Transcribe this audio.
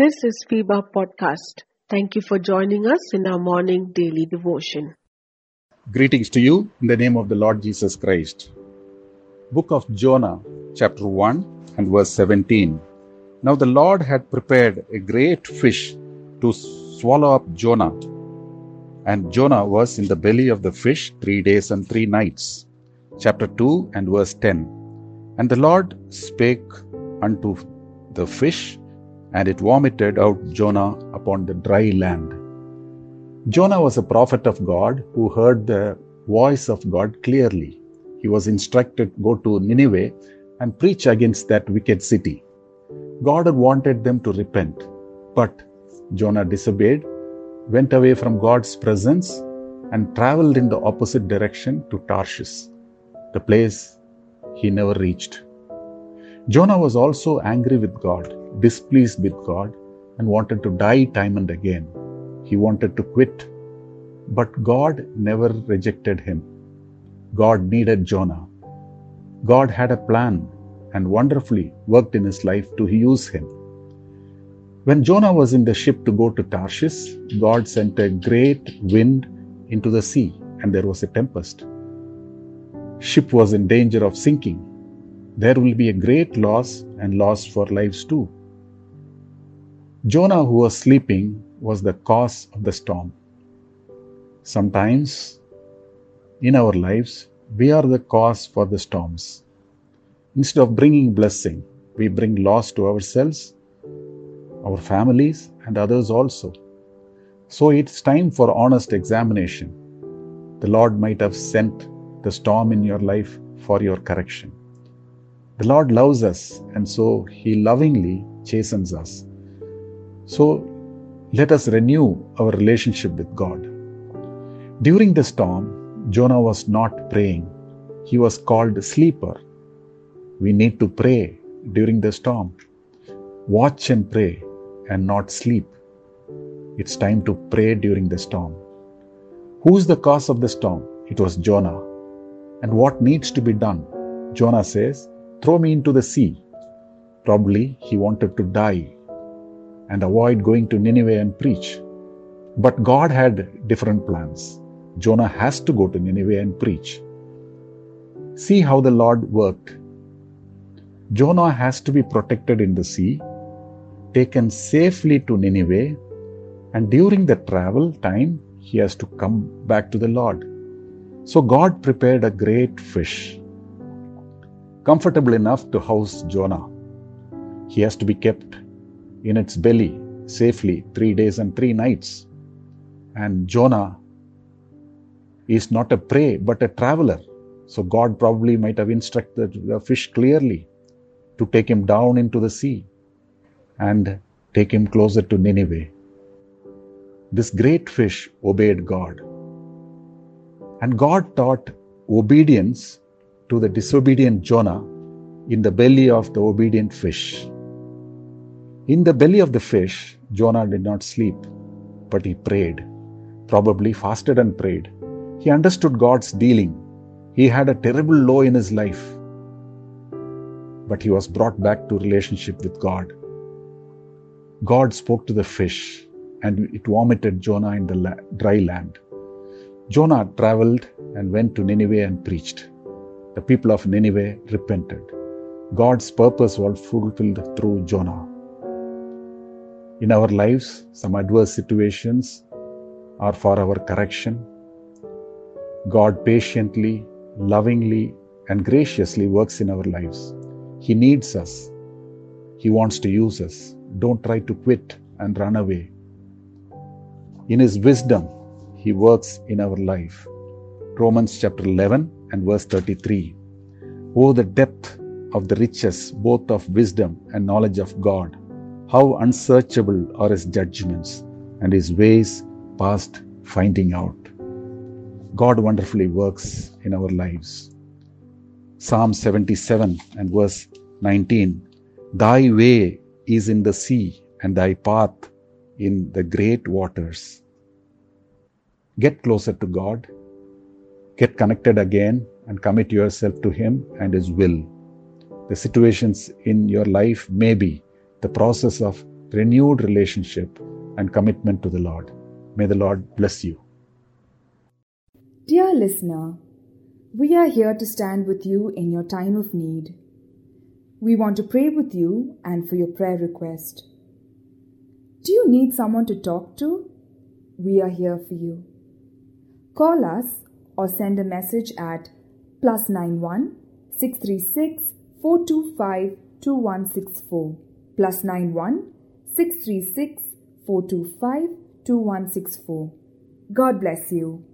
This is FEBA Podcast. Thank you for joining us in our morning daily devotion. Greetings to you in the name of the Lord Jesus Christ. Book of Jonah, chapter 1 and verse 17. Now the Lord had prepared a great fish to swallow up Jonah. And Jonah was in the belly of the fish three days and three nights. Chapter 2 and verse 10. And the Lord spake unto the fish, and it vomited out Jonah upon the dry land. Jonah was a prophet of God who heard the voice of God clearly. He was instructed to go to Nineveh and preach against that wicked city. God wanted them to repent, but Jonah disobeyed, went away from God's presence, and traveled in the opposite direction to Tarshish, the place he never reached. Jonah was also angry with God, displeased with God, and wanted to die time and again. He wanted to quit, but God never rejected him. God needed Jonah. God had a plan and wonderfully worked in his life to use him. When Jonah was in the ship to go to Tarshish, God sent a great wind into the sea and there was a tempest. Ship was in danger of sinking. There will be a great loss and loss for lives too. Jonah, who was sleeping, was the cause of the storm. Sometimes in our lives, we are the cause for the storms. Instead of bringing blessing, we bring loss to ourselves, our families, and others also. So it's time for honest examination. The Lord might have sent the storm in your life for your correction. The Lord loves us, and so He lovingly chastens us. So let us renew our relationship with God. During the storm, Jonah was not praying, he was called sleeper. We need to pray during the storm. Watch and pray and not sleep. It's time to pray during the storm. Who's the cause of the storm? It was Jonah. And what needs to be done? Jonah says, Throw me into the sea. Probably he wanted to die and avoid going to Nineveh and preach. But God had different plans. Jonah has to go to Nineveh and preach. See how the Lord worked. Jonah has to be protected in the sea, taken safely to Nineveh, and during the travel time, he has to come back to the Lord. So God prepared a great fish comfortable enough to house Jonah. He has to be kept in its belly safely three days and three nights. And Jonah is not a prey but a traveler. So God probably might have instructed the fish clearly to take him down into the sea and take him closer to Nineveh. This great fish obeyed God. And God taught obedience to the disobedient Jonah in the belly of the obedient fish. In the belly of the fish, Jonah did not sleep, but he prayed, probably fasted and prayed. He understood God's dealing. He had a terrible low in his life, but he was brought back to relationship with God. God spoke to the fish, and it vomited Jonah in the dry land. Jonah traveled and went to Nineveh and preached. The people of Nineveh repented. God's purpose was fulfilled through Jonah. In our lives, some adverse situations are for our correction. God patiently, lovingly, and graciously works in our lives. He needs us. He wants to use us. Don't try to quit and run away. In His wisdom, He works in our life. Romans chapter 11 and verse 33. Oh, the depth of the riches, both of wisdom and knowledge of God. How unsearchable are his judgments and his ways past finding out. God wonderfully works in our lives. Psalm 77 and verse 19 Thy way is in the sea, and thy path in the great waters. Get closer to God, get connected again, and commit yourself to Him and His will. The situations in your life may be the process of renewed relationship and commitment to the Lord. May the Lord bless you. Dear listener, we are here to stand with you in your time of need. We want to pray with you and for your prayer request. Do you need someone to talk to? We are here for you. Call us or send a message at plus 91 636 425 2164 plus 91 636 425 2164. God bless you.